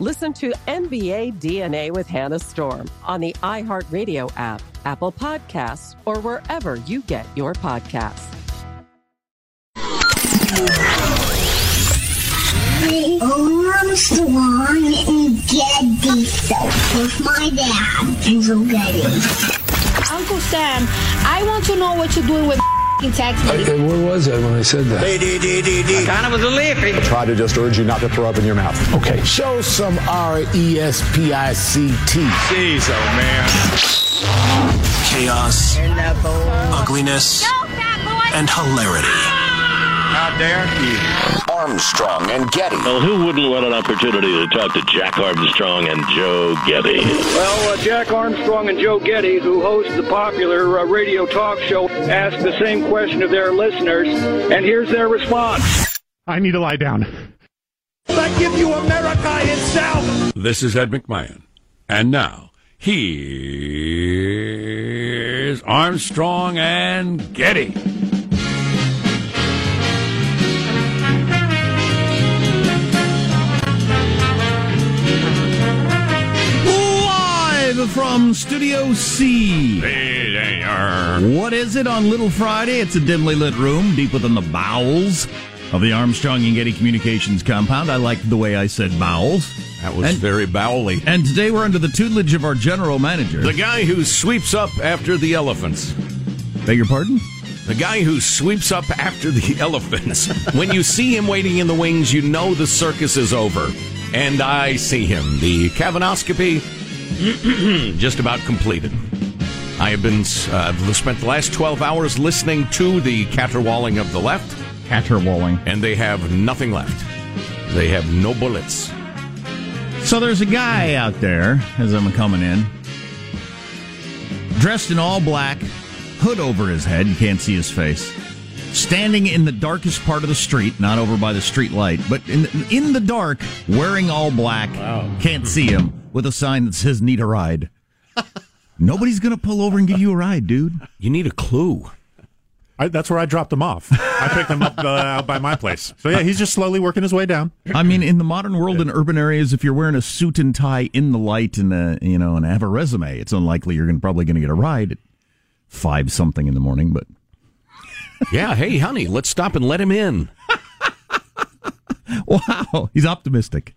Listen to NBA DNA with Hannah Storm on the iHeartRadio app, Apple Podcasts, or wherever you get your podcasts. The Armstrong and Show with my dad. Uncle Sam, I want to know what you're doing with text me. Hey, where was I when I said that? Kind of was a lippy. I try to just urge you not to throw up in your mouth. Okay, show some R E S P I C T. Jeez, oh man. Chaos, ugliness, and hilarity. How dare you? Armstrong and Getty. Well, who wouldn't want an opportunity to talk to Jack Armstrong and Joe Getty? Well, uh, Jack Armstrong and Joe Getty, who host the popular uh, radio talk show, ask the same question of their listeners, and here's their response. I need to lie down. I give you America itself. This is Ed McMahon. And now, here's Armstrong and Getty. From Studio C. What is it on Little Friday? It's a dimly lit room deep within the bowels of the Armstrong and Getty Communications compound. I liked the way I said bowels. That was And- very bowely. And today we're under the tutelage of our general manager. The guy who sweeps up after the elephants. Beg your pardon? The guy who sweeps up after the elephants. when you see him waiting in the wings, you know the circus is over. And I see him. The Kavanoscopy just about completed. I have been uh, spent the last 12 hours listening to the caterwauling of the left, Caterwauling. and they have nothing left. They have no bullets. So there's a guy out there as I'm coming in, dressed in all black, hood over his head. You can't see his face. Standing in the darkest part of the street, not over by the street light, but in in the dark, wearing all black. wow. Can't see him with a sign that says "Need a ride." Nobody's gonna pull over and give you a ride, dude. You need a clue. I, that's where I dropped him off. I picked him up uh, out by my place. So yeah, he's just slowly working his way down. I mean, in the modern world, in urban areas, if you're wearing a suit and tie in the light and uh, you know and have a resume, it's unlikely you're gonna, probably going to get a ride at five something in the morning. But yeah, hey, honey, let's stop and let him in. wow, he's optimistic.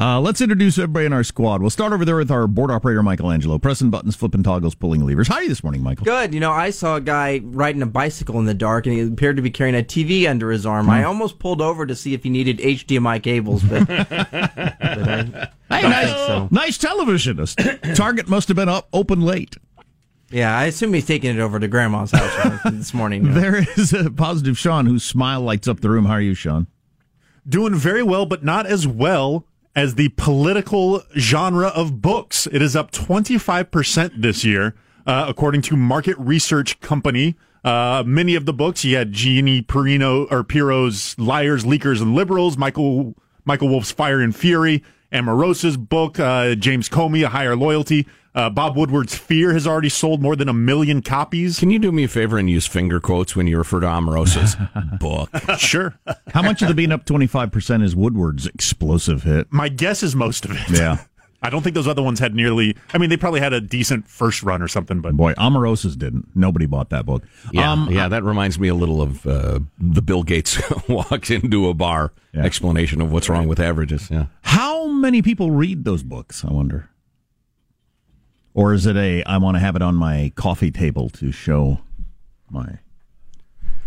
Uh, let's introduce everybody in our squad. We'll start over there with our board operator, Michelangelo, pressing buttons, flipping toggles, pulling levers. How are you this morning, Michael? Good. You know, I saw a guy riding a bicycle in the dark, and he appeared to be carrying a TV under his arm. I almost pulled over to see if he needed HDMI cables, but, but I, Hey, nice, nice television. Target must have been up open late. Yeah, I assume he's taking it over to Grandma's house this morning. you know. There is a positive Sean whose smile lights up the room. How are you, Sean? Doing very well, but not as well as the political genre of books. It is up 25% this year, uh, according to market research company. Uh, many of the books, you had Jeannie Perino or Pirro's Liars, Leakers, and Liberals, Michael Michael Wolff's Fire and Fury, Omarosa's book, uh, James Comey, A Higher Loyalty. Uh, Bob Woodward's Fear has already sold more than a million copies. Can you do me a favor and use finger quotes when you refer to Omarosa's book? Sure. How much of the being up 25% is Woodward's explosive hit? My guess is most of it. Yeah. I don't think those other ones had nearly. I mean, they probably had a decent first run or something, but Boy, Omarosa's didn't. Nobody bought that book. Yeah, Um, yeah, that reminds me a little of uh, the Bill Gates walks into a bar explanation of what's wrong with averages. Yeah. How many people read those books, I wonder? Or is it a, I want to have it on my coffee table to show my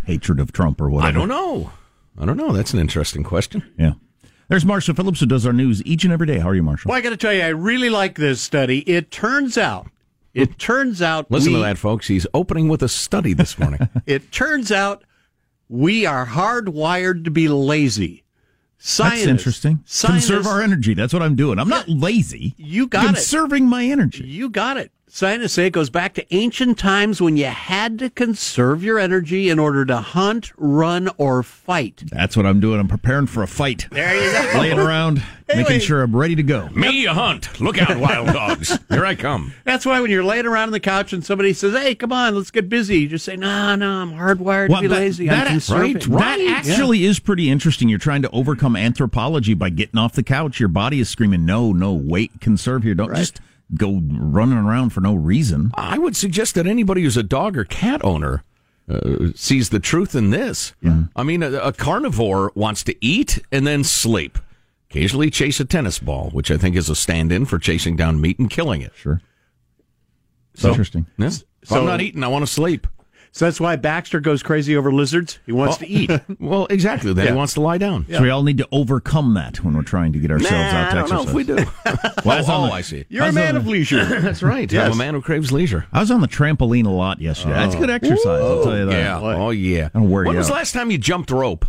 hatred of Trump or whatever? I don't know. I don't know. That's an interesting question. Yeah. There's Marshall Phillips who does our news each and every day. How are you, Marshall? Well, I got to tell you, I really like this study. It turns out, it turns out, Listen we, to that, folks. He's opening with a study this morning. It turns out we are hardwired to be lazy. Scientists, That's interesting. Scientists, Conserve our energy. That's what I'm doing. I'm not lazy. You got it. Conserving my energy. You got it. Scientists say it goes back to ancient times when you had to conserve your energy in order to hunt, run, or fight. That's what I'm doing. I'm preparing for a fight. There you go. Laying around, Anyway. making sure I'm ready to go. Me a hunt. Look out, wild dogs. Here I come. That's why when you're laying around on the couch and somebody says, "Hey, come on, let's get busy," you just say, "No, no, I'm hardwired Well, to be that- lazy. that- I'm conserving." That actually is pretty interesting. You're trying to overcome anthropology by getting off the couch. Your body is screaming, "No, no, wait, conserve here. Don't just go running around for no reason." I would suggest that anybody who's a dog or cat owner uh, sees the truth in this. I mean, a, a carnivore wants to eat and then sleep. Occasionally chase a tennis ball, which I think is a stand-in for chasing down meat and killing it. Sure. So, interesting. Yeah. If So- I'm not eating, I want to sleep. So that's why Baxter goes crazy over lizards. He wants to oh. eat. well, exactly. Then Yeah. he wants to lie down. So we all need to overcome that when we're trying to get ourselves Nah, out to I don't know exercise. if we do. Well, I oh, oh, the- I see. You're I a man on of leisure. That's right. Yes. I'm a man who craves leisure. I was on the trampoline a lot yesterday. That's oh. good exercise. I'll tell you that. Yeah. Oh, yeah. That'll wear when you was the out. last time you jumped rope?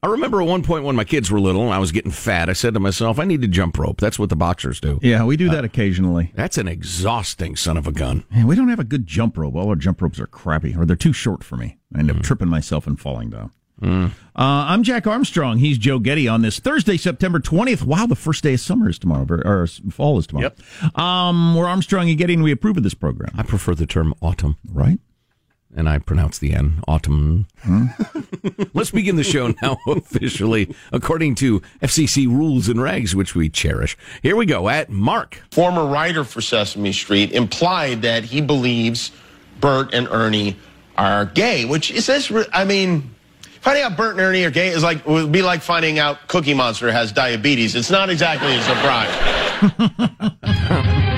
I remember at one point when my kids were little and I was getting fat, I said to myself, I need to jump rope. That's what the boxers do. Yeah, we do that occasionally. That's an exhausting son of a gun. Man, we don't have a good jump rope. All our jump ropes are crappy, or they're too short for me. I Mm. end up tripping myself and falling down. Uh, I'm Jack Armstrong. He's Joe Getty on this Thursday, September 20th. Wow, the first day of summer is tomorrow, or fall is tomorrow. Um, we're Armstrong and Getty, and we approve of this program. I prefer the term autumn. Right? And I pronounce the N, autumn. Hmm? Let's begin the show now officially, according to FCC rules and regs, which we cherish. Here we go at Mark. former writer for Sesame Street, implied that he believes Bert and Ernie are gay, which is this, I mean, finding out Bert and Ernie are gay is like, would be like finding out Cookie Monster has diabetes. It's not exactly a surprise.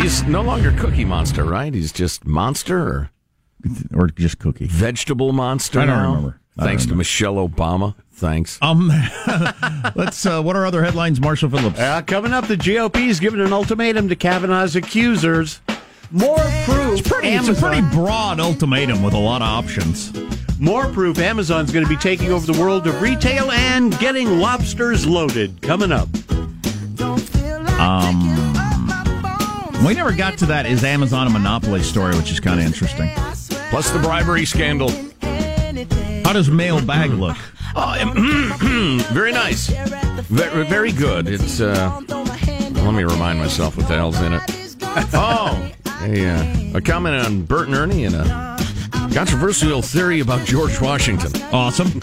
He's no longer Cookie Monster, right? He's just Monster or, or just Cookie. Vegetable Monster I don't now? remember. I don't Thanks to. Michelle Obama. Thanks. Um, let's. Uh, what are other headlines, Marshall Phillips? Uh, coming up, the GOP is giving an ultimatum to Kavanaugh's accusers. More proof. It's, pretty, it's a pretty broad ultimatum with a lot of options. More proof Amazon's going to be taking over the world of retail and getting lobsters loaded. Coming up. Um, we never got to that. Is Amazon a monopoly story, which is kind of interesting. Plus the bribery scandal. How does mailbag look? Oh, very nice. Very, very good. It's, uh, let me remind myself what the hell's in it. Oh, a, uh, a comment on Bert and Ernie and a Controversial theory about George Washington. Awesome.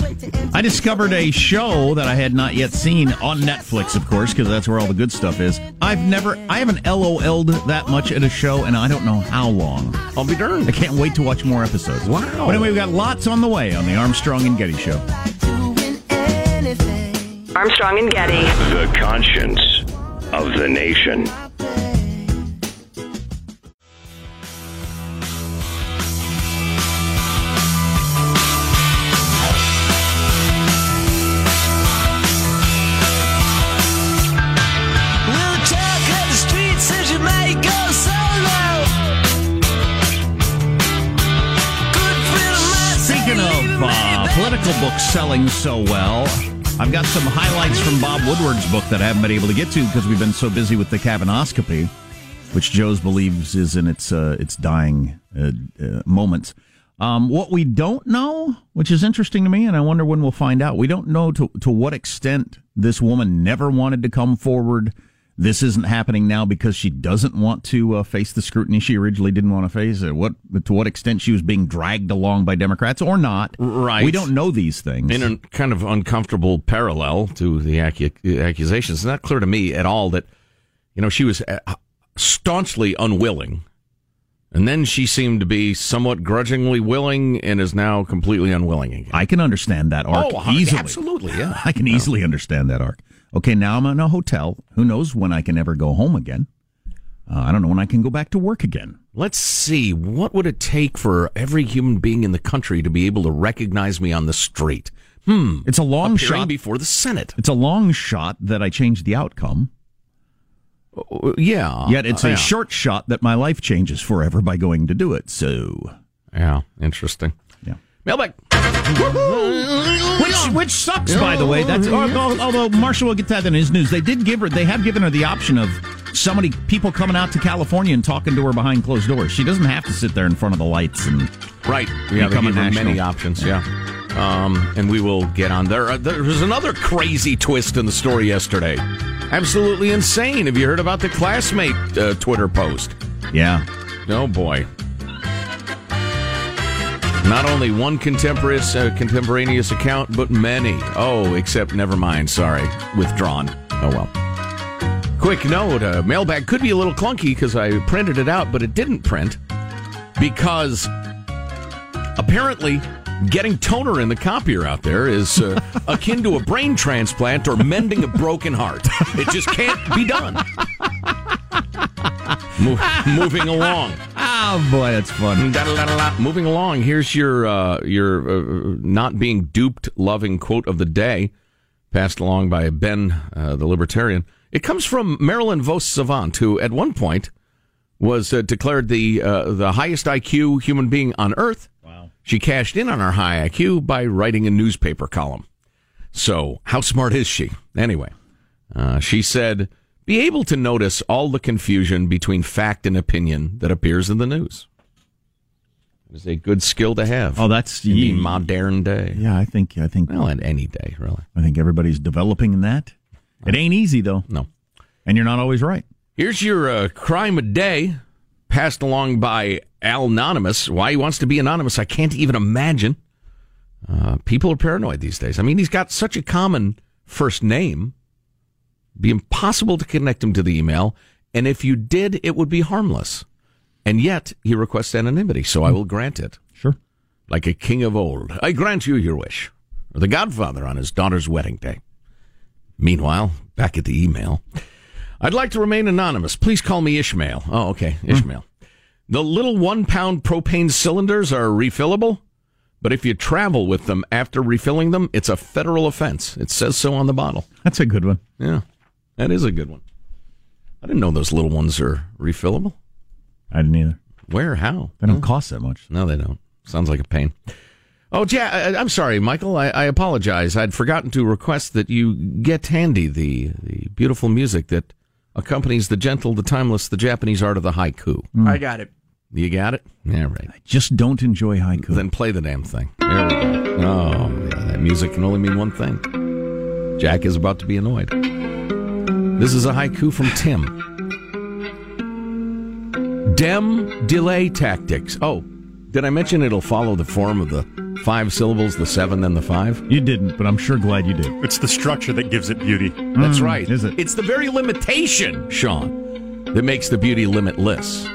I discovered a show that I had not yet seen on Netflix, of course, because that's where all the good stuff is. I've never, I haven't LOL'd that much at a show, and I don't know how long. I'll be darned. I can't wait to watch more episodes. Wow. But anyway, we've got lots on the way on the Armstrong and Getty Show. Armstrong and Getty. The conscience of the nation. Uh, political books selling so well, I've got some highlights from Bob Woodward's book that I haven't been able to get to because we've been so busy with the Kavanoscopy, which Joe's believes is in its uh, its dying uh, uh, moments. Um, what we don't know, which is interesting to me, and I wonder when we'll find out. We don't know to to what extent this woman never wanted to come forward. This isn't happening now because she doesn't want to uh, face the scrutiny she originally didn't want to face. It. What to what extent she was being dragged along by Democrats or not? Right. We don't know these things. In a kind of uncomfortable parallel to the accu- accusations, it's not clear to me at all that, you know, she was uh, staunchly unwilling. And then she seemed to be somewhat grudgingly willing and is now completely unwilling again. I can understand that arc Oh, easily. absolutely, yeah. I can easily understand that arc. Okay, now I'm in a hotel. Who knows when I can ever go home again? Uh, I don't know when I can go back to work again. Let's see. What would it take for every human being in the country to be able to recognize me on the street? Hmm. It's a long shot. before the Senate. It's a long shot that I changed the outcome. Uh, Yeah. Yet it's Uh, a yeah. short shot that my life changes forever by going to do it. So, Yeah. Interesting. Yeah. Mailbag. Which which sucks, by the way. That's although, although Marshall will get to that in his news. They did give her. They have given her the option of somebody, people coming out to California and talking to her behind closed doors. She doesn't have to sit there in front of the lights and Right. Yeah, they become a her national. many options. Yeah. Um, and we will get on there. Uh, There was another crazy twist in the story yesterday. Absolutely insane. Have you heard about the classmate uh, Twitter post? Yeah. Oh boy. Not only one contemporaneous uh, contemporaneous account, but many. Oh, except never mind. Sorry, withdrawn. Oh well. Quick note: uh, mailbag could be a little clunky because I printed it out, but it didn't print because apparently getting toner in the copier out there is uh, akin to a brain transplant or mending a broken heart. It just can't be done. Mo- moving along. Oh boy, that's fun. Moving along, here's your uh, your uh, not being duped loving quote of the day, passed along by Ben, uh, the libertarian. It comes from Marilyn Vos Savant, who at one point was uh, declared the uh, the highest IQ human being on Earth. She cashed in on her high IQ by writing a newspaper column. So, how smart is she? Anyway, uh, she said, be able to notice all the confusion between fact and opinion that appears in the news. It is a good skill to have. Oh, that's in the modern day. Yeah, I think I think Well, in any day, really. I think everybody's developing in that. It ain't easy though. No. And you're not always right. Here's your uh, crime a day, passed along by Anonymous. Why he wants to be anonymous, I can't even imagine. Uh, people are paranoid these days. I mean, he's got such a common first name. Be impossible to connect him to the email, and if you did, it would be harmless. And yet, he requests anonymity, so I will grant it. Sure. Like a king of old, I grant you your wish. Or the Godfather on his daughter's wedding day. Meanwhile, back at the email. I'd like to remain anonymous. Please call me Ishmael. Oh, okay, Ishmael. The little one pound propane cylinders are refillable, but if you travel with them after refilling them, it's a federal offense. It says so on the bottle. That's a good one. Yeah, that is a good one. I didn't know those little ones are refillable. I didn't either. Where? How? They don't cost that much. No, they don't. Sounds like a pain. Oh, yeah. I- I'm sorry, Michael. I, I apologize. I'd forgotten to request that you get handy the the beautiful music that accompanies the gentle, the timeless, the Japanese art of the haiku. I got it. You got it? Yeah, right. I just don't enjoy haiku. Then play the damn thing. There we go. Oh, yeah, that music can only mean one thing. Jack is about to be annoyed. This is a haiku from Tim. Dem delay tactics. Oh, Did I mention it'll follow the form of the five syllables, the seven, then the five? You didn't, but I'm sure glad you did. It's the structure that gives it beauty. That's Mm, right. is it? It's the very limitation, Sean, that makes the beauty limitless.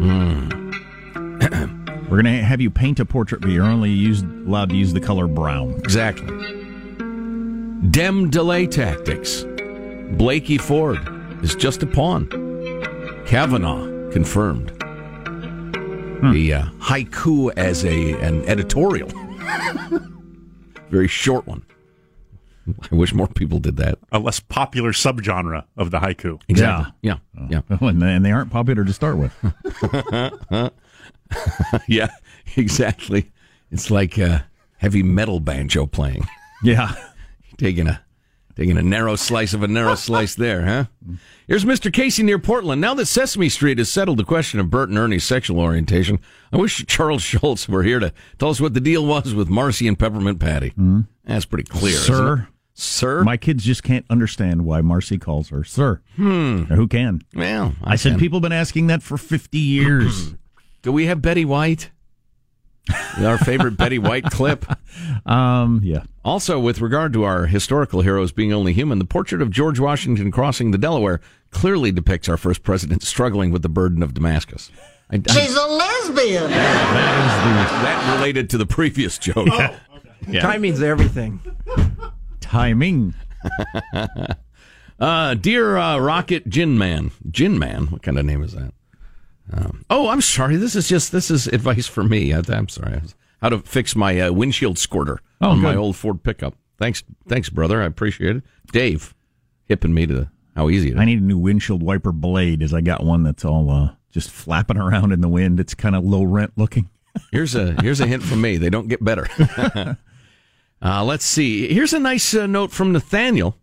Mm. We're going to have you paint a portrait, but you're only used, allowed to use the color brown. Exactly. Dem delay tactics. Blasey Ford is just a pawn. Kavanaugh confirmed. The uh, haiku as a an editorial. Very short one. I wish more people did that. A less popular subgenre of the haiku. Exactly. Yeah. Yeah. Oh, and, they, and they aren't popular to start with. yeah, exactly. It's like a heavy metal banjo playing. Yeah. taking a taking a narrow slice of a narrow slice there, huh? Here's Mr. Casey near Portland. Now that Sesame Street has settled the question of Bert and Ernie's sexual orientation, I wish Charles Schulz were here to tell us what the deal was with Marcie and Peppermint Patty. Mm-hmm. That's pretty clear, isn't it? Sir. Sir? My kids just can't understand why Marcie calls her sir. Hmm. Now, Who can? Well, I, said can. people have been asking that for 50 years. Do we have Betty White? Our favorite Betty White clip. Um, yeah. Also, with regard to our historical heroes being only human, the portrait of George Washington crossing the Delaware clearly depicts our first president struggling with the burden of Damascus. I, I- She's a lesbian. that related to the previous joke. Yeah. means everything. Timing. uh, dear uh, Rocket Gin Man, Gin Man, what kind of name is that? Um, oh, I'm sorry. This is just this is advice for me. I, am sorry. How to fix my uh, windshield squirter Oh, on my old Ford pickup. Thanks, thanks, brother. I appreciate it. Dave, hipping me to the, how easy it is. I need a new windshield wiper blade as I got one that's all uh, just flapping around in the wind. It's kind of low rent looking. Here's a here's a hint from me. They don't get better. uh, let's see. Here's a nice uh, note from Nathaniel.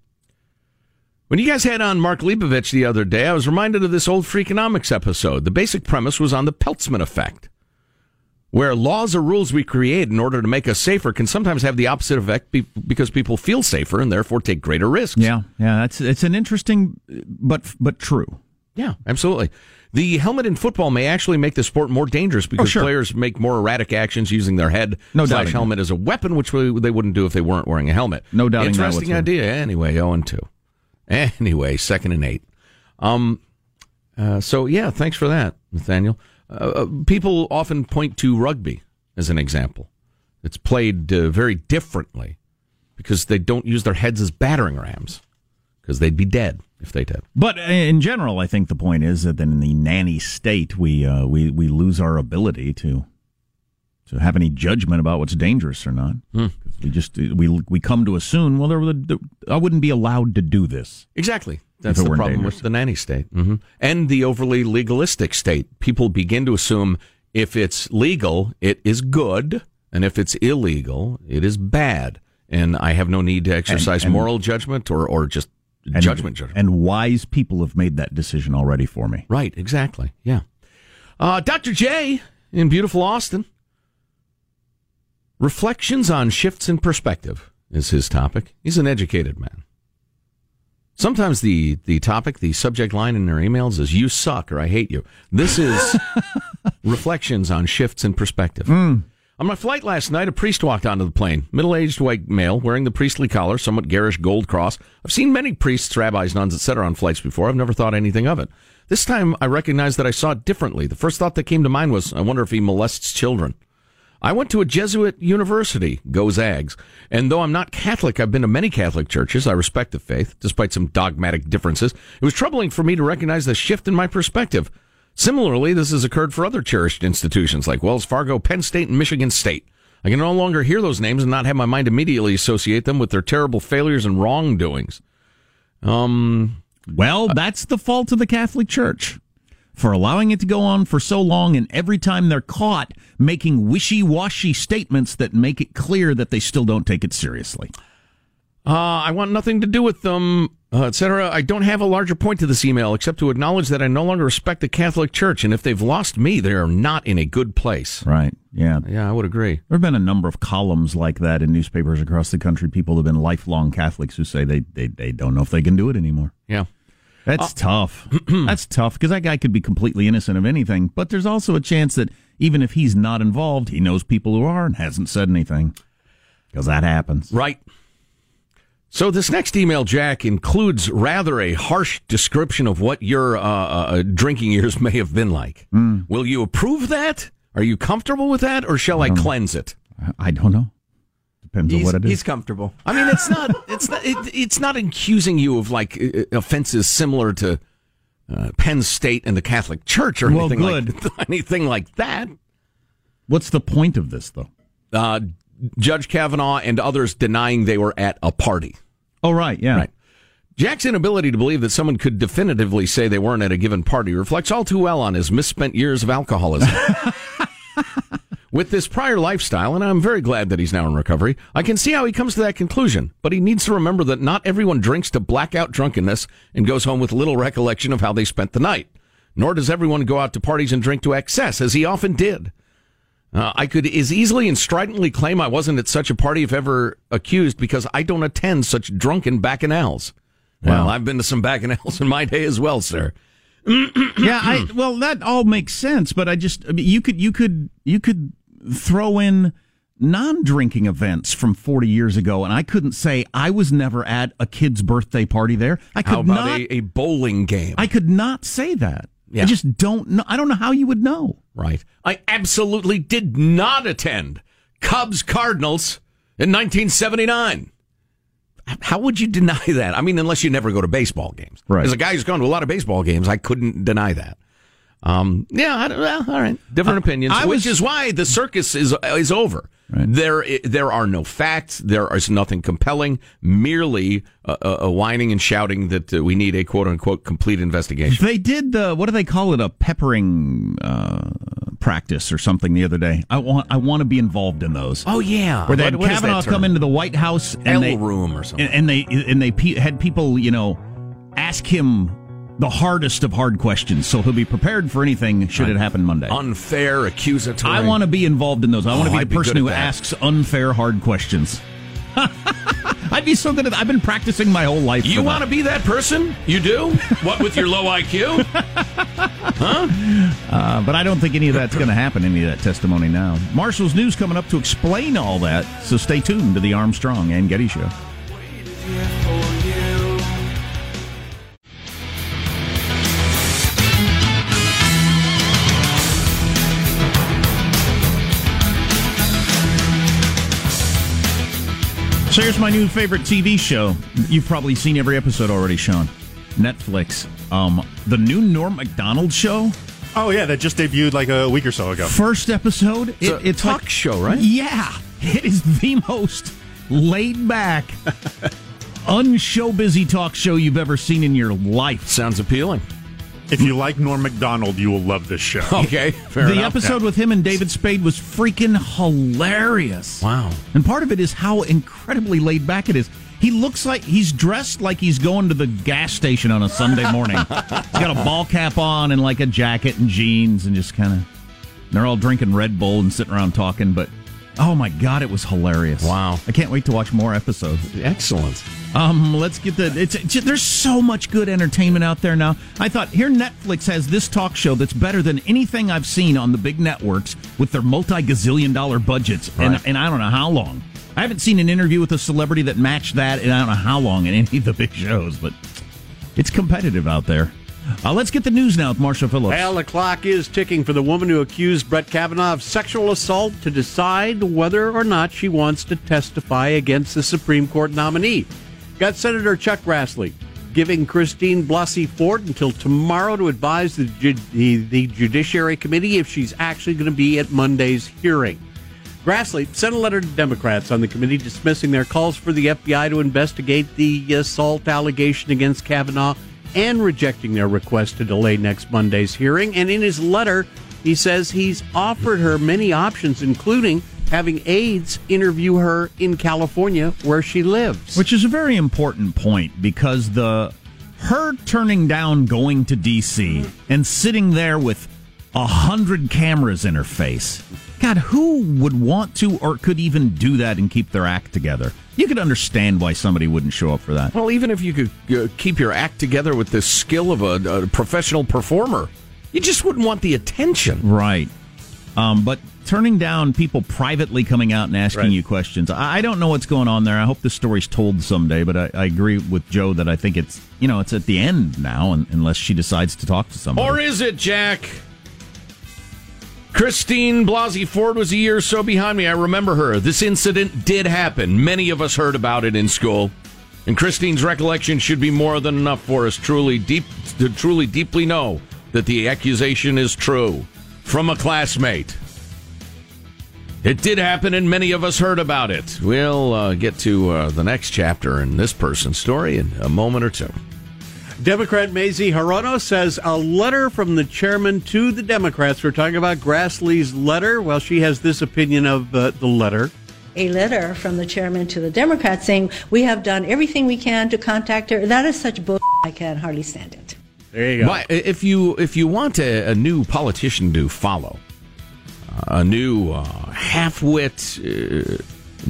When you guys had on Mark Leibovich the other day, I was reminded of this old Freakonomics episode. The basic premise was on the Peltzman effect, where laws or rules we create in order to make us safer can sometimes have the opposite effect be- because people feel safer and therefore take greater risks. Yeah, yeah, that's it's an interesting, but but true. Yeah, absolutely. The helmet in football may actually make the sport more dangerous because Oh, sure. players make more erratic actions using their head No slash helmet as a weapon, which they wouldn't do if they weren't wearing a helmet. No doubt. Interesting idea. Anyway, 0 and 2. Anyway, second and eight. Um, uh, so, yeah, thanks for that, Nathaniel. Uh, uh, people often point to rugby as an example. It's played uh, very differently because they don't use their heads as battering rams because they'd be dead if they did. But in general, I think the point is that in the nanny state, we uh, we we lose our ability to to have any judgment about what's dangerous or not. Hmm. We just we we come to assume well, there, there, I wouldn't be allowed to do this. Exactly. That's the problem dangerous. with the nanny state hmm and the overly legalistic state. People begin to assume if it's legal, it is good, and if it's illegal, it is bad. And I have no need to exercise and- moral judgment or, or just And, judgment. judgment. And wise people have made that decision already for me. Right, exactly. Yeah. Uh, Dr. J in beautiful Austin. Reflections on shifts in perspective is his topic. He's an educated man. Sometimes the, the topic, the subject line in their emails is "You suck" or "I hate you." This is reflections on shifts in perspective. On my flight last night, a priest walked onto the plane. Middle-aged white male wearing the priestly collar, somewhat garish gold cross. I've seen many priests, rabbis, nuns, etc. on flights before. I've never thought anything of it. This time, I recognized that I saw it differently. The first thought that came to mind was, I wonder if he molests children. I went to a Jesuit university, go Zags, and though I'm not Catholic, I've been to many Catholic churches. I respect the faith, despite some dogmatic differences. It was troubling for me to recognize the shift in my perspective. Similarly, this has occurred for other cherished institutions like Wells Fargo, Penn State, and Michigan State. I can no longer hear those names and not have my mind immediately associate them with their terrible failures and wrongdoings. Um, Well, that's the fault of the Catholic Church for allowing it to go on for so long, and every time they're caught making wishy washy statements that make it clear that they still don't take it seriously. Uh, I want nothing to do with them, uh, etc. I don't have a larger point to this email except to acknowledge that I no longer respect the Catholic Church, and if they've lost me, they are not in a good place. Right. Yeah. Yeah, I would agree. There have been a number of columns like that in newspapers across the country. People have been lifelong Catholics who say they, they, they don't know if they can do it anymore. Yeah. That's tough. That's tough because that guy could be completely innocent of anything. But there's also a chance that even if he's not involved, he knows people who are and hasn't said anything. Because that happens. Right. So this next email, Jack, includes rather a harsh description of what your uh, uh, drinking years may have been like. Mm. Will you approve that? Are you comfortable with that, or shall I, cleanse it? I don't know. Depends He's, on what it is. he's comfortable. I mean, it's not. It's not. It, it's not accusing you of like uh, offenses similar to uh, Penn State and the Catholic Church or Well, anything good. like anything like that. What's the point of this, though? Uh, Judge Kavanaugh and others denying they were at a party. Oh, right, yeah. Right. Jack's inability to believe that someone could definitively say they weren't at a given party reflects all too well on his misspent years of alcoholism. With this prior lifestyle, and I'm very glad that he's now in recovery, I can see how he comes to that conclusion. But he needs to remember that not everyone drinks to blackout drunkenness and goes home with little recollection of how they spent the night. Nor does everyone go out to parties and drink to excess, as he often did. Uh, I could as easily and stridently claim I wasn't at such a party if ever accused because I don't attend such drunken bacchanals. Well, I've been to some bacchanals in my day as well, sir. yeah, I well that all makes sense, but I just I mean, you could you could you could throw in non-drinking events from 40 years ago and I couldn't say I was never at a kid's birthday party there. I could How about not a, a bowling game? I could not say that. Yeah. I just don't know. I don't know how you would know. Right. I absolutely did not attend Cubs Cardinals in 1979. How would you deny that? I mean, unless you never go to baseball games. Right. As a guy who's gone to a lot of baseball games, I couldn't deny that. Um, yeah, I well, all right. Different opinions, I which was- is why the circus is is over. There, there are no facts. There is nothing compelling. Merely a, uh, uh, whining and shouting that uh, we need a quote unquote complete investigation. They did the what do they call it a peppering uh, practice or something the other day. I want I want to be involved in those. Oh yeah, where they had What- what is Kavanaugh come into the White House and L they, room or something. and, and they and they pe- had people you know ask him the hardest of hard questions, so he'll be prepared for anything should it happen Monday. Unfair, accusatory. I want to be involved in those. I want Oh, to be I'd the be person good who asks unfair hard questions. I'd be so good at. I've been practicing my whole life. You want to be that person? You do? what with your low IQ? huh? Uh, but I don't think any of that's going to happen. Any of that testimony now. Marshall's news coming up to explain all that. So stay tuned to the Armstrong and Getty Show. So here's my new favorite TV show. You've probably seen every episode already, Sean. Netflix. Um, the new Norm Macdonald show. Oh yeah, that just debuted like a week or so ago. First episode. It's a talk like- show, right? Yeah, it is the most laid back, unshow busy talk show you've ever seen in your life. Sounds appealing. If you like Norm Macdonald, you will love this show. Okay, fair the enough. episode with him and David Spade was freaking hilarious. Wow. And part of it is how incredibly laid back it is. He looks like he's dressed like he's going to the gas station on a Sunday morning. he's got a ball cap on and like a jacket and jeans and just kind of. They're all drinking Red Bull and sitting around talking, but oh my god, it was hilarious! Wow. I can't wait to watch more episodes. Excellent. Um, let's get the. It's, it's there's so much good entertainment out there now. I thought here Netflix has this talk show that's better than anything I've seen on the big networks with their multi gazillion dollar budgets, Right. and and I don't know how long. I haven't seen an interview with a celebrity that matched that, and I don't know how long in any of the big shows, but it's competitive out there. Uh, let's get the news now with Marshall Phillips. Well, the clock is ticking for the woman who accused Brett Kavanaugh of sexual assault to decide whether or not she wants to testify against the Supreme Court nominee. Got Senator Chuck Grassley giving Christine Blasey Ford until tomorrow to advise the, ju- the, the Judiciary Committee if she's actually going to be at Monday's hearing. Grassley sent a letter to Democrats on the committee dismissing their calls for the FBI to investigate the assault allegation against Kavanaugh and rejecting their request to delay next Monday's hearing. And in his letter, he says he's offered her many options, including having aides interview her in California where she lives. Which is a very important point because the her turning down going to DC and sitting there with a hundred cameras in her face. God, who would want to or could even do that and keep their act together? You could understand why somebody wouldn't show up for that. Well, even if you could uh, keep your act together with the skill of a, a professional performer, you just wouldn't want the attention. Right. Um, but turning down people privately coming out and asking Right. you questions, I, I don't know what's going on there. I hope the story's told someday, but I, I agree with Joe that I think it's you know it's at the end now, un unless she decides to talk to somebody. Or is it, Jack? Christine Blasey Ford was a year or so behind me. I remember her. This incident did happen. Many of us heard about it in school. And Christine's recollection should be more than enough for us truly deep to truly deeply know that the accusation is true from a classmate. It did happen, and many of us heard about it. We'll uh, get to uh, the next chapter in this person's story in a moment or two. Democrat Mazie Hirono says a letter from the chairman to the Democrats. We're talking about Grassley's letter. Well, she has this opinion of uh, the letter. a letter from the chairman to the Democrats saying we have done everything we can to contact her. That is such bull. I can hardly stand it. There you go. But if you if you want a, a new politician to follow, a new uh, half-wit, uh,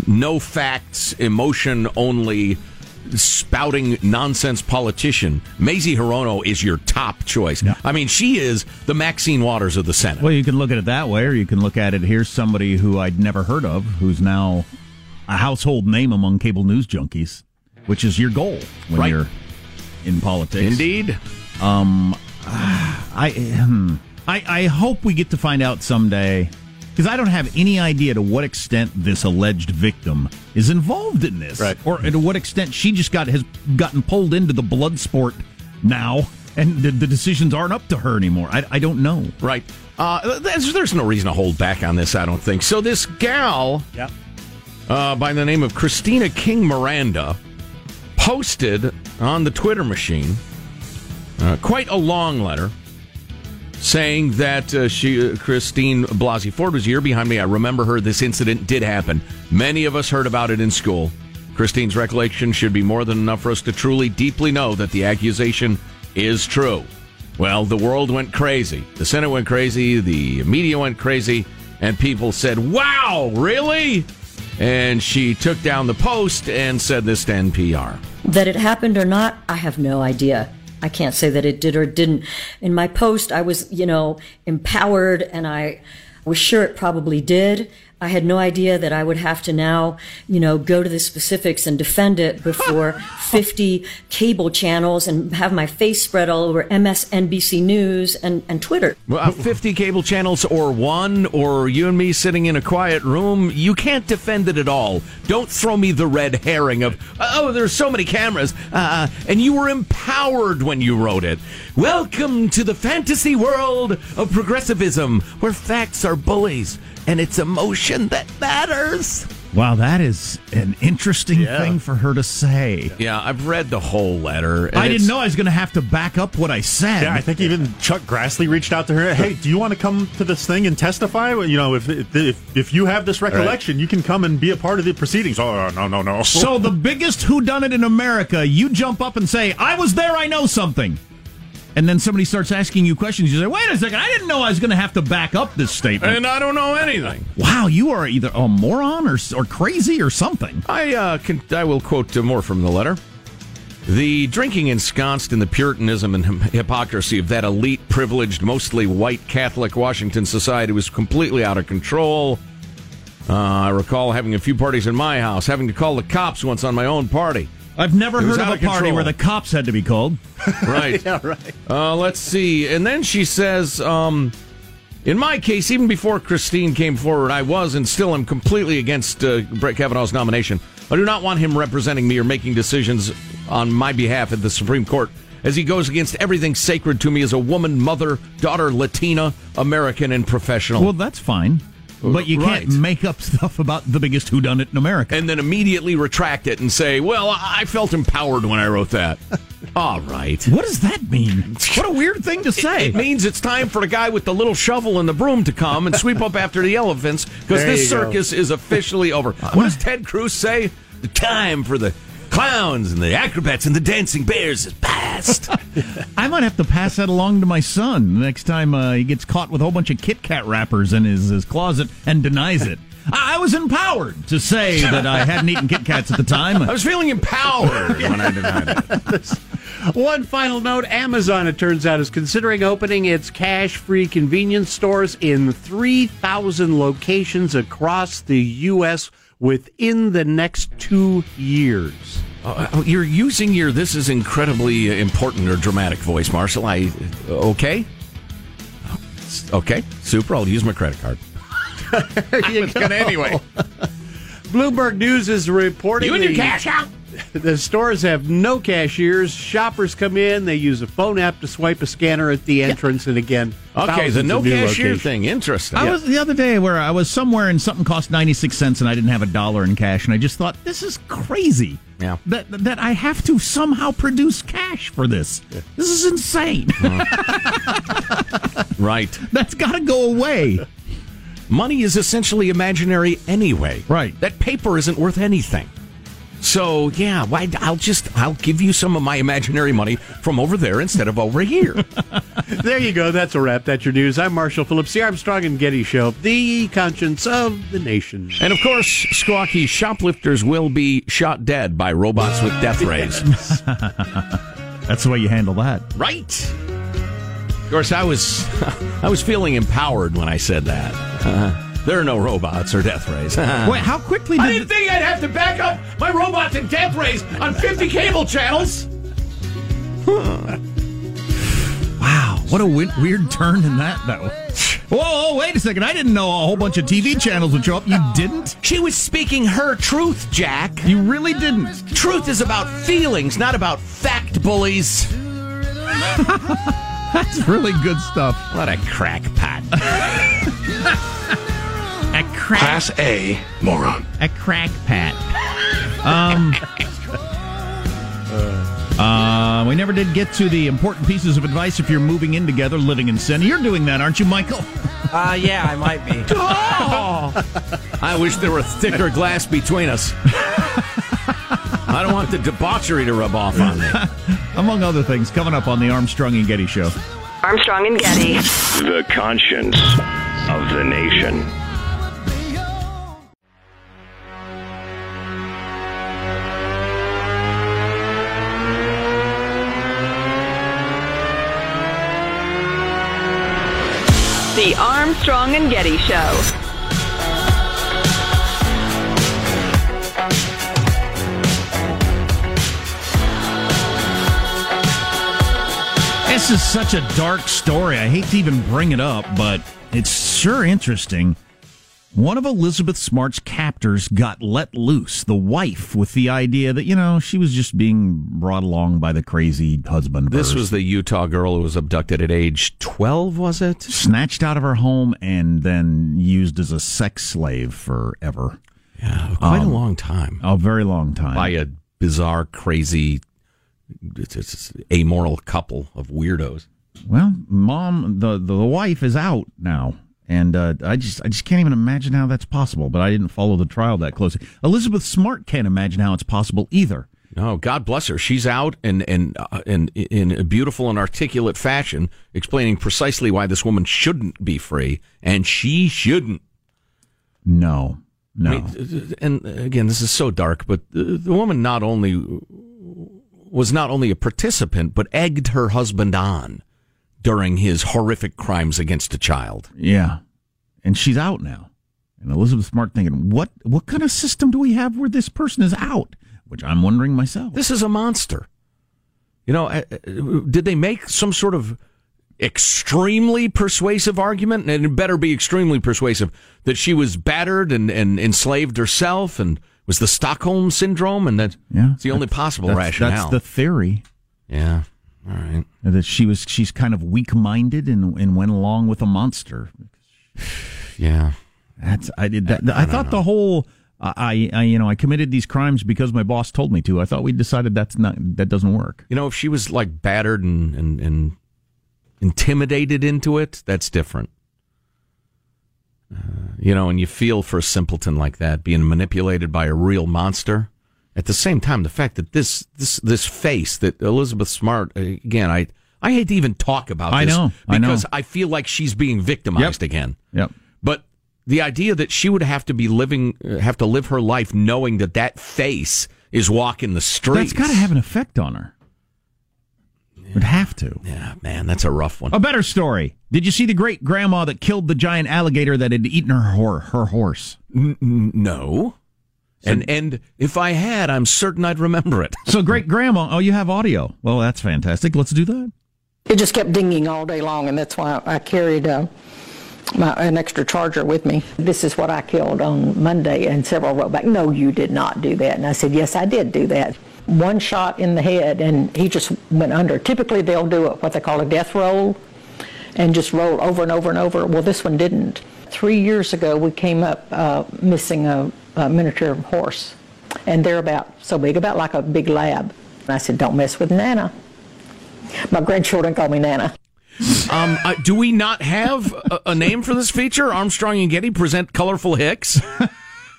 no facts, emotion only, spouting nonsense politician, Mazie Hirono is your top choice. I mean, she is the Maxine Waters of the Senate. Well, you can look at it that way, or you can look at it here's somebody who I'd never heard of, who's now a household name among cable news junkies, which is your goal when Right. you're in politics. Indeed. Um, I, hmm, I I hope we get to find out someday because I don't have any idea to what extent this alleged victim is involved in this, Right. or to what extent she just got has gotten pulled into the blood sport now, and the, the decisions aren't up to her anymore. I, I don't know. Right. Uh, there's, there's no reason to hold back on this, I don't think. So, this gal Yep. uh, by the name of Christina King Miranda posted on the Twitter machine uh, quite a long letter saying that uh, she, uh, Christine Blasey Ford was a year behind me. I remember her. This incident did happen. Many of us heard about it in school. Christine's recollection should be more than enough for us to truly, deeply know that the accusation is true. Well, the world went crazy. The Senate went crazy. The media went crazy. And people said, wow, really? And she took down the post and said this to NPR. That it happened or not, I have no idea. I can't say that it did or didn't. In my post, I was, you know, empowered and I was sure it probably did. I had no idea that I would have to now, you know, go to the specifics and defend it before 50 cable channels and have my face spread all over MSNBC News and, and Twitter. Well, uh, 50 cable channels or one, or you and me sitting in a quiet room, you can't defend it at all. Don't throw me the red herring of, oh, there's so many cameras, uh, and you were empowered when you wrote it. Welcome to the fantasy world of progressivism, where facts are bullies and it's emotion that matters. Wow, that is an interesting Yeah. thing for her to say. Yeah, I've read the whole letter. and I didn't know I was going to have to back up what I said. Yeah, I think even Chuck Grassley reached out to her. Hey, do you want to come to this thing and testify? You know, if if if you have this recollection, you can come and be a part of the proceedings. Oh no, no, no. So the biggest whodunit in America, you jump up and say, "I was there. I know something," and then somebody starts asking you questions. You say, "Wait a second! I didn't know I was going to have to back up this statement." And I don't know anything. wow, you are either a moron or or crazy or something. I uh, can, I will quote uh, more from the letter. The drinking ensconced in the Puritanism and hypocrisy of that elite, privileged, mostly white Catholic Washington society was completely out of control. Uh, I recall having a few parties in my house, having to call the cops once on my own party. I've never heard of a of party where the cops had to be called. Right. yeah, right. Uh, let's see. And then she says, um, in my case, even before Christine came forward, I was and still am completely against uh, Brett Kavanaugh's nomination. I do not want him representing me or making decisions on my behalf at the Supreme Court, as he goes against everything sacred to me as a woman, mother, daughter, Latina, American, and professional. Well, that's fine, but you can't make up stuff about the biggest whodunit in America. and then immediately retract it and say, well, I I felt empowered when I wrote that. All right. What does that mean? What a weird thing to say. It means it's time for the guy with the little shovel and the broom to come and sweep up after the elephants because this you go. circus is officially over. Uh, what does Ted Cruz say? The time for the clowns and the acrobats and the dancing bears is past. I might have to pass that along to my son the next time uh, he gets caught with a whole bunch of Kit Kat wrappers in his, his closet and denies it. I I was empowered to say that I hadn't eaten Kit Kats at the time. I was feeling empowered when I denied it. One final note Amazon, it turns out, is considering opening its cash free convenience stores in 3,000 locations across the U.S. within the next two years. Uh, you're using your this is incredibly important or dramatic voice, Marshall. I okay, okay, super. I'll use my credit card. but anyway, Bloomberg News is reporting You and your cash out. The stores have no cashiers. Shoppers come in. They use a phone app to swipe a scanner at the entrance, and again, Okay, the no cashier locations. thing. Interesting. I was the other day where I was somewhere and something cost 96 cents and I didn't have a dollar in cash and I just thought this is crazy. Yeah. That that I have to somehow produce cash for this. This is insane. Uh-huh. right. That's got to go away. Money is essentially imaginary anyway. Right. That paper isn't worth anything. So yeah, why? I'll just I'll give you some of my imaginary money from over there instead of over here. There you go. That's a wrap. That's your news. I'm Marshall Phillips, the Armstrong and Getty Show, the conscience of the nation. and of course, Squawky shoplifters will be shot dead by robots with death rays. That's the way you handle that. Right. Of course, I was I was feeling empowered when I said that. Uh, there are no robots or death rays. Wait, how quickly I did didn't think I'd have to back up my robots and death rays on 50 cable channels. Wow, what a weird turn in that though. Whoa, whoa, wait a second. I didn't know a whole bunch of TV channels would show up. You didn't? She was speaking her truth, Jack. You really didn't. Truth is about feelings, not about fact bullies. That's really good stuff. What a crackpot. A crack Class A moron. a crack pat. Um uh, we never did get to the important pieces of advice if you're moving in together, living in sin. You're doing that, aren't you, Michael? Uh, yeah, I might be. oh! I wish there were thicker glass between us. I don't want the debauchery to rub off on me. Among other things, coming up on the Armstrong and Getty Show. Armstrong and Getty. The conscience of the nation. The Armstrong and Getty Show. This is such a dark story. I hate to even bring it up, but it's sure interesting. One of Elizabeth Smart's captors got let loose, the wife, with the idea that, you know, she was just being brought along by the crazy husband. This was the Utah girl who was abducted at age 12, was it? snatched out of her home and then used as a sex slave forever. Yeah, quite Um, a long time. A very long time. By a bizarre, crazy, it's, it's amoral couple of weirdos. Well, mom, the the wife is out now, and uh, I just I just can't even imagine how that's possible. But I didn't follow the trial that closely. Elizabeth Smart can't imagine how it's possible either. No, God bless her. She's out and and uh, and in a beautiful and articulate fashion, explaining precisely why this woman shouldn't be free and she shouldn't. No, no. I mean, and again, this is so dark, but the, the woman not only was not only a participant, but egged her husband on during his horrific crimes against a child. Yeah, and she's out now. And Elizabeth Smart thinking, what what kind of system do we have where this person is out? Which I'm wondering myself. This is a monster. You know, uh, uh, did they make some sort of extremely persuasive argument? And it better be extremely persuasive that she was battered and, and enslaved herself and was the Stockholm syndrome, and that's Yeah, the only possible that's, rationale. That's the theory. yeah. All right. That she was she's kind of weak minded and and went along with a monster. Yeah. That's I did that. I, thought the whole I, I you know I committed these crimes because my boss told me to. I thought we decided that's not that doesn't work. You know, if she was like battered and, and, and intimidated into it, that's different. Uh, you know, and you feel for a simpleton like that being manipulated by a real monster. At the same time, the fact that this this this face that Elizabeth Smart uh, again, I I hate to even talk about I this know, I know. because I feel like she's being victimized again. Yep. But the idea that she would have to be living, uh, have to live her life knowing that that face is walking the streets. That's got to have an effect on her. Would have to. Yeah, man, that's a rough one. A better story. Did you see the great grandma that killed the giant alligator that had eaten her her horse? N- n- no. And and if I had, I'm certain I'd remember it. So great grandma. Oh, you have audio. Well, that's fantastic. Let's do that. It just kept dinging all day long, and that's why I carried uh, my, an extra charger with me. This is what I killed on Monday, and several wrote back, "No, you did not do that." And I said, "Yes, I did do that." One shot in the head, and he just went under. Typically, they'll do what they call a death roll, and just roll over and over and over. Well, this one didn't. Three years ago, we came up uh, missing a, a miniature horse, and they're about so big, about like a big lab. And I said, "Don't mess with Nana." My grandchildren call me Nana. Um, uh, do we not have a, a name for this feature? Armstrong and Getty present colorful Hicks.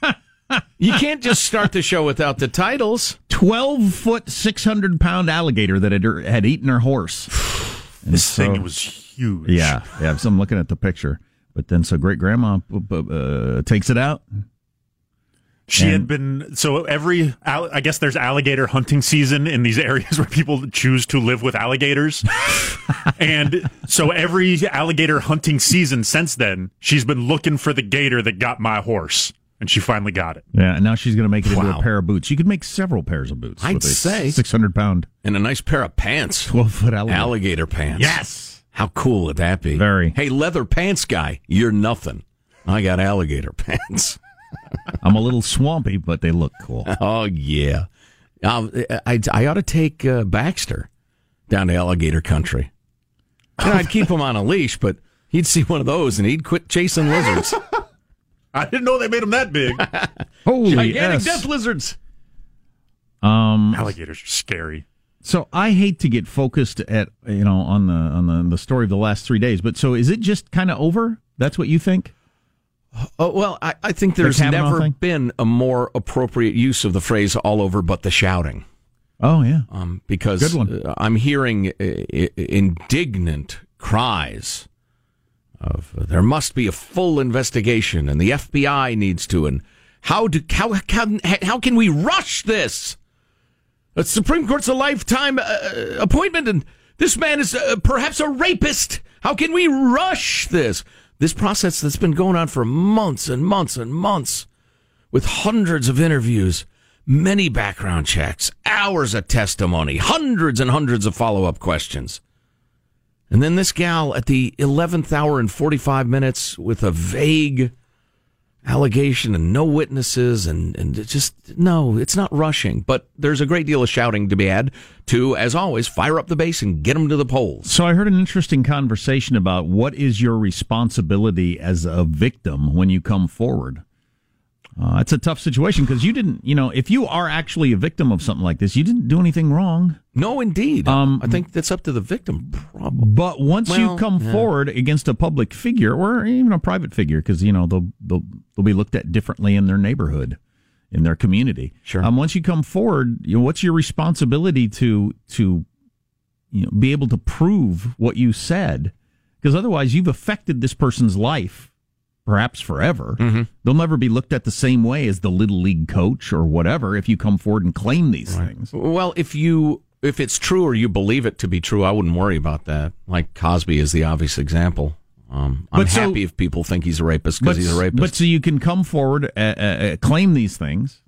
you can't just start the show without the titles. 12 foot, 600 pound alligator that had, had eaten her horse. this thing was huge. Yeah, yeah. So I'm looking at the picture. But then, so great grandma uh, takes it out. She and, had been so every I guess there's alligator hunting season in these areas where people choose to live with alligators. and so every alligator hunting season since then, she's been looking for the gator that got my horse. And she finally got it. Yeah, and now she's going to make it wow. into a pair of boots. You could make several pairs of boots. I'd say six hundred pound and a nice pair of pants. Twelve foot alligator. alligator pants. Yes. How cool would that be? Very. Hey, leather pants guy, you're nothing. I got alligator pants. I'm a little swampy, but they look cool. Oh yeah, um, I, I ought to take uh, Baxter down to alligator country. And I'd keep him on a leash, but he'd see one of those and he'd quit chasing lizards. I didn't know they made them that big. Holy gigantic yes. death lizards. Um, alligators are scary. So I hate to get focused at you know on the on the, the story of the last three days, but so is it just kind of over? That's what you think? Oh, well, I, I think there's The never thing? been a more appropriate use of the phrase "all over," but the shouting. Oh yeah, um, because uh, I'm hearing uh, indignant cries of there must be a full investigation and the FBI needs to and how do how how, how can we rush this? Supreme Court's a lifetime uh, appointment and this man is uh, perhaps a rapist. How can we rush this? This process that's been going on for months and months and months with hundreds of interviews, many background checks, hours of testimony, hundreds and hundreds of follow up questions. And then this gal at the 11th hour and 45 minutes with a vague allegation and no witnesses and, and just, no, it's not rushing. But there's a great deal of shouting to be had to, as always, fire up the base and get them to the polls. So I heard an interesting conversation about what is your responsibility as a victim when you come forward. Uh, it's a tough situation because you didn't, you know, if you are actually a victim of something like this, you didn't do anything wrong. No, indeed. Um, I think that's up to the victim, probably. But once you come yeah. forward against a public figure or even a private figure, because you know they'll, they'll they'll be looked at differently in their neighborhood, in their community. Sure. Um, once you come forward, you know, what's your responsibility to to you know be able to prove what you said? Because otherwise, you've affected this person's life, perhaps forever. Mm-hmm. They'll never be looked at the same way as the little league coach or whatever if you come forward and claim these things. Well, if you if it's true or you believe it to be true, I wouldn't worry about that. Like Cosby is the obvious example. Um, I'm But so- happy if people think he's a rapist because he's a rapist. But so you can come forward, uh, uh, uh, claim these things.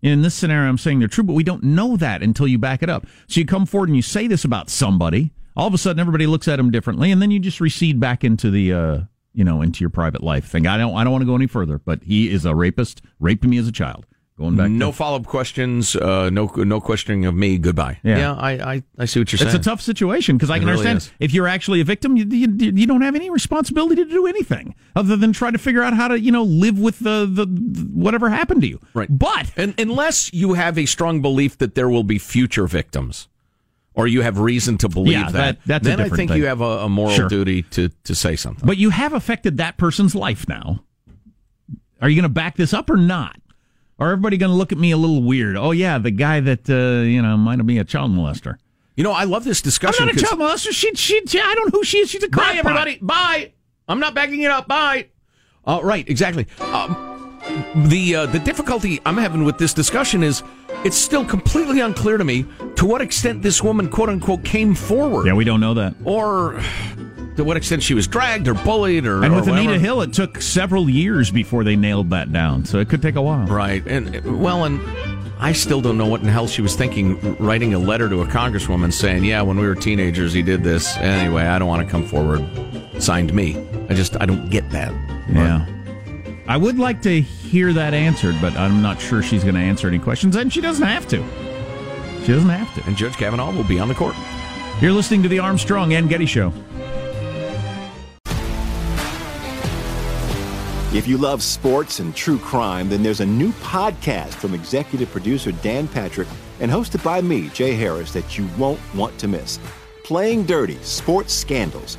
In this scenario, I'm saying they're true, but we don't know that until you back it up. So you come forward and you say this about somebody. All of a sudden, everybody looks at him differently, and then you just recede back into the, uh, you know, into your private life thing. I don't, I don't want to go any further. But he is a rapist. Raped me as a child. Going back. no to, follow up questions, uh, no no questioning of me. Goodbye. Yeah. I, I, I see what you're saying. it's a tough situation because I can really understand is. if you're actually a victim, you, you, you don't have any responsibility to do anything other than try to figure out how to, you know, live with the, the, the whatever happened to you. Right. But and, unless you have a strong belief that there will be future victims, or you have reason to believe Yeah, that, that- then I think thing. you have a, a moral Sure. duty to, to say something. But you have affected that person's life now. Are you going to back this up or not? Are everybody going to look at me a little weird? Oh yeah, the guy that uh, you know might have been a child molester. You know, I love this discussion. I'm not a child molester. She, she, she, I don't know who she is. She's a Bye, everybody. Bye. I'm not backing it up. Bye. Uh, right, exactly. Um, the uh, the difficulty I'm having with this discussion is it's still completely unclear to me to what extent this woman, quote unquote, came forward. Yeah, we don't know that. Or to what extent she was dragged or bullied or. And or with whatever. Anita Hill, it took several years before they nailed that down, so it could take a while. Right. And, well, and I still don't know what in hell she was thinking writing a letter to a congresswoman saying, yeah, when we were teenagers, he did this. Anyway, I don't want to come forward. Signed me. I just, I don't get that. Yeah. I would like to hear that answered, but I'm not sure she's going to answer any questions, and she doesn't have to. She doesn't have to. And Judge Kavanaugh will be on the court. You're listening to the Armstrong and Getty Show. If you love sports and true crime, then there's a new podcast from executive producer Dan Patrick and hosted by me, Jay Harris, that you won't want to miss. Playing Dirty Sports Scandals.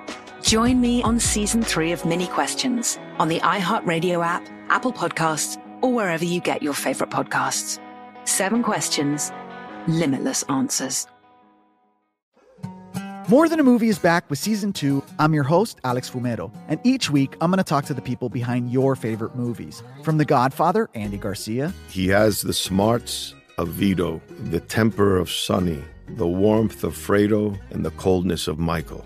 Join me on season three of Minnie Questions on the iHeartRadio app, Apple Podcasts, or wherever you get your favorite podcasts. Seven questions, limitless answers. More Than a Movie is back with season two. I'm your host, Alex Fumero, and each week I'm going to talk to the people behind your favorite movies. From The Godfather, Andy Garcia, He has the smarts of Vito, the temper of Sonny, the warmth of Fredo, and the coldness of Michael.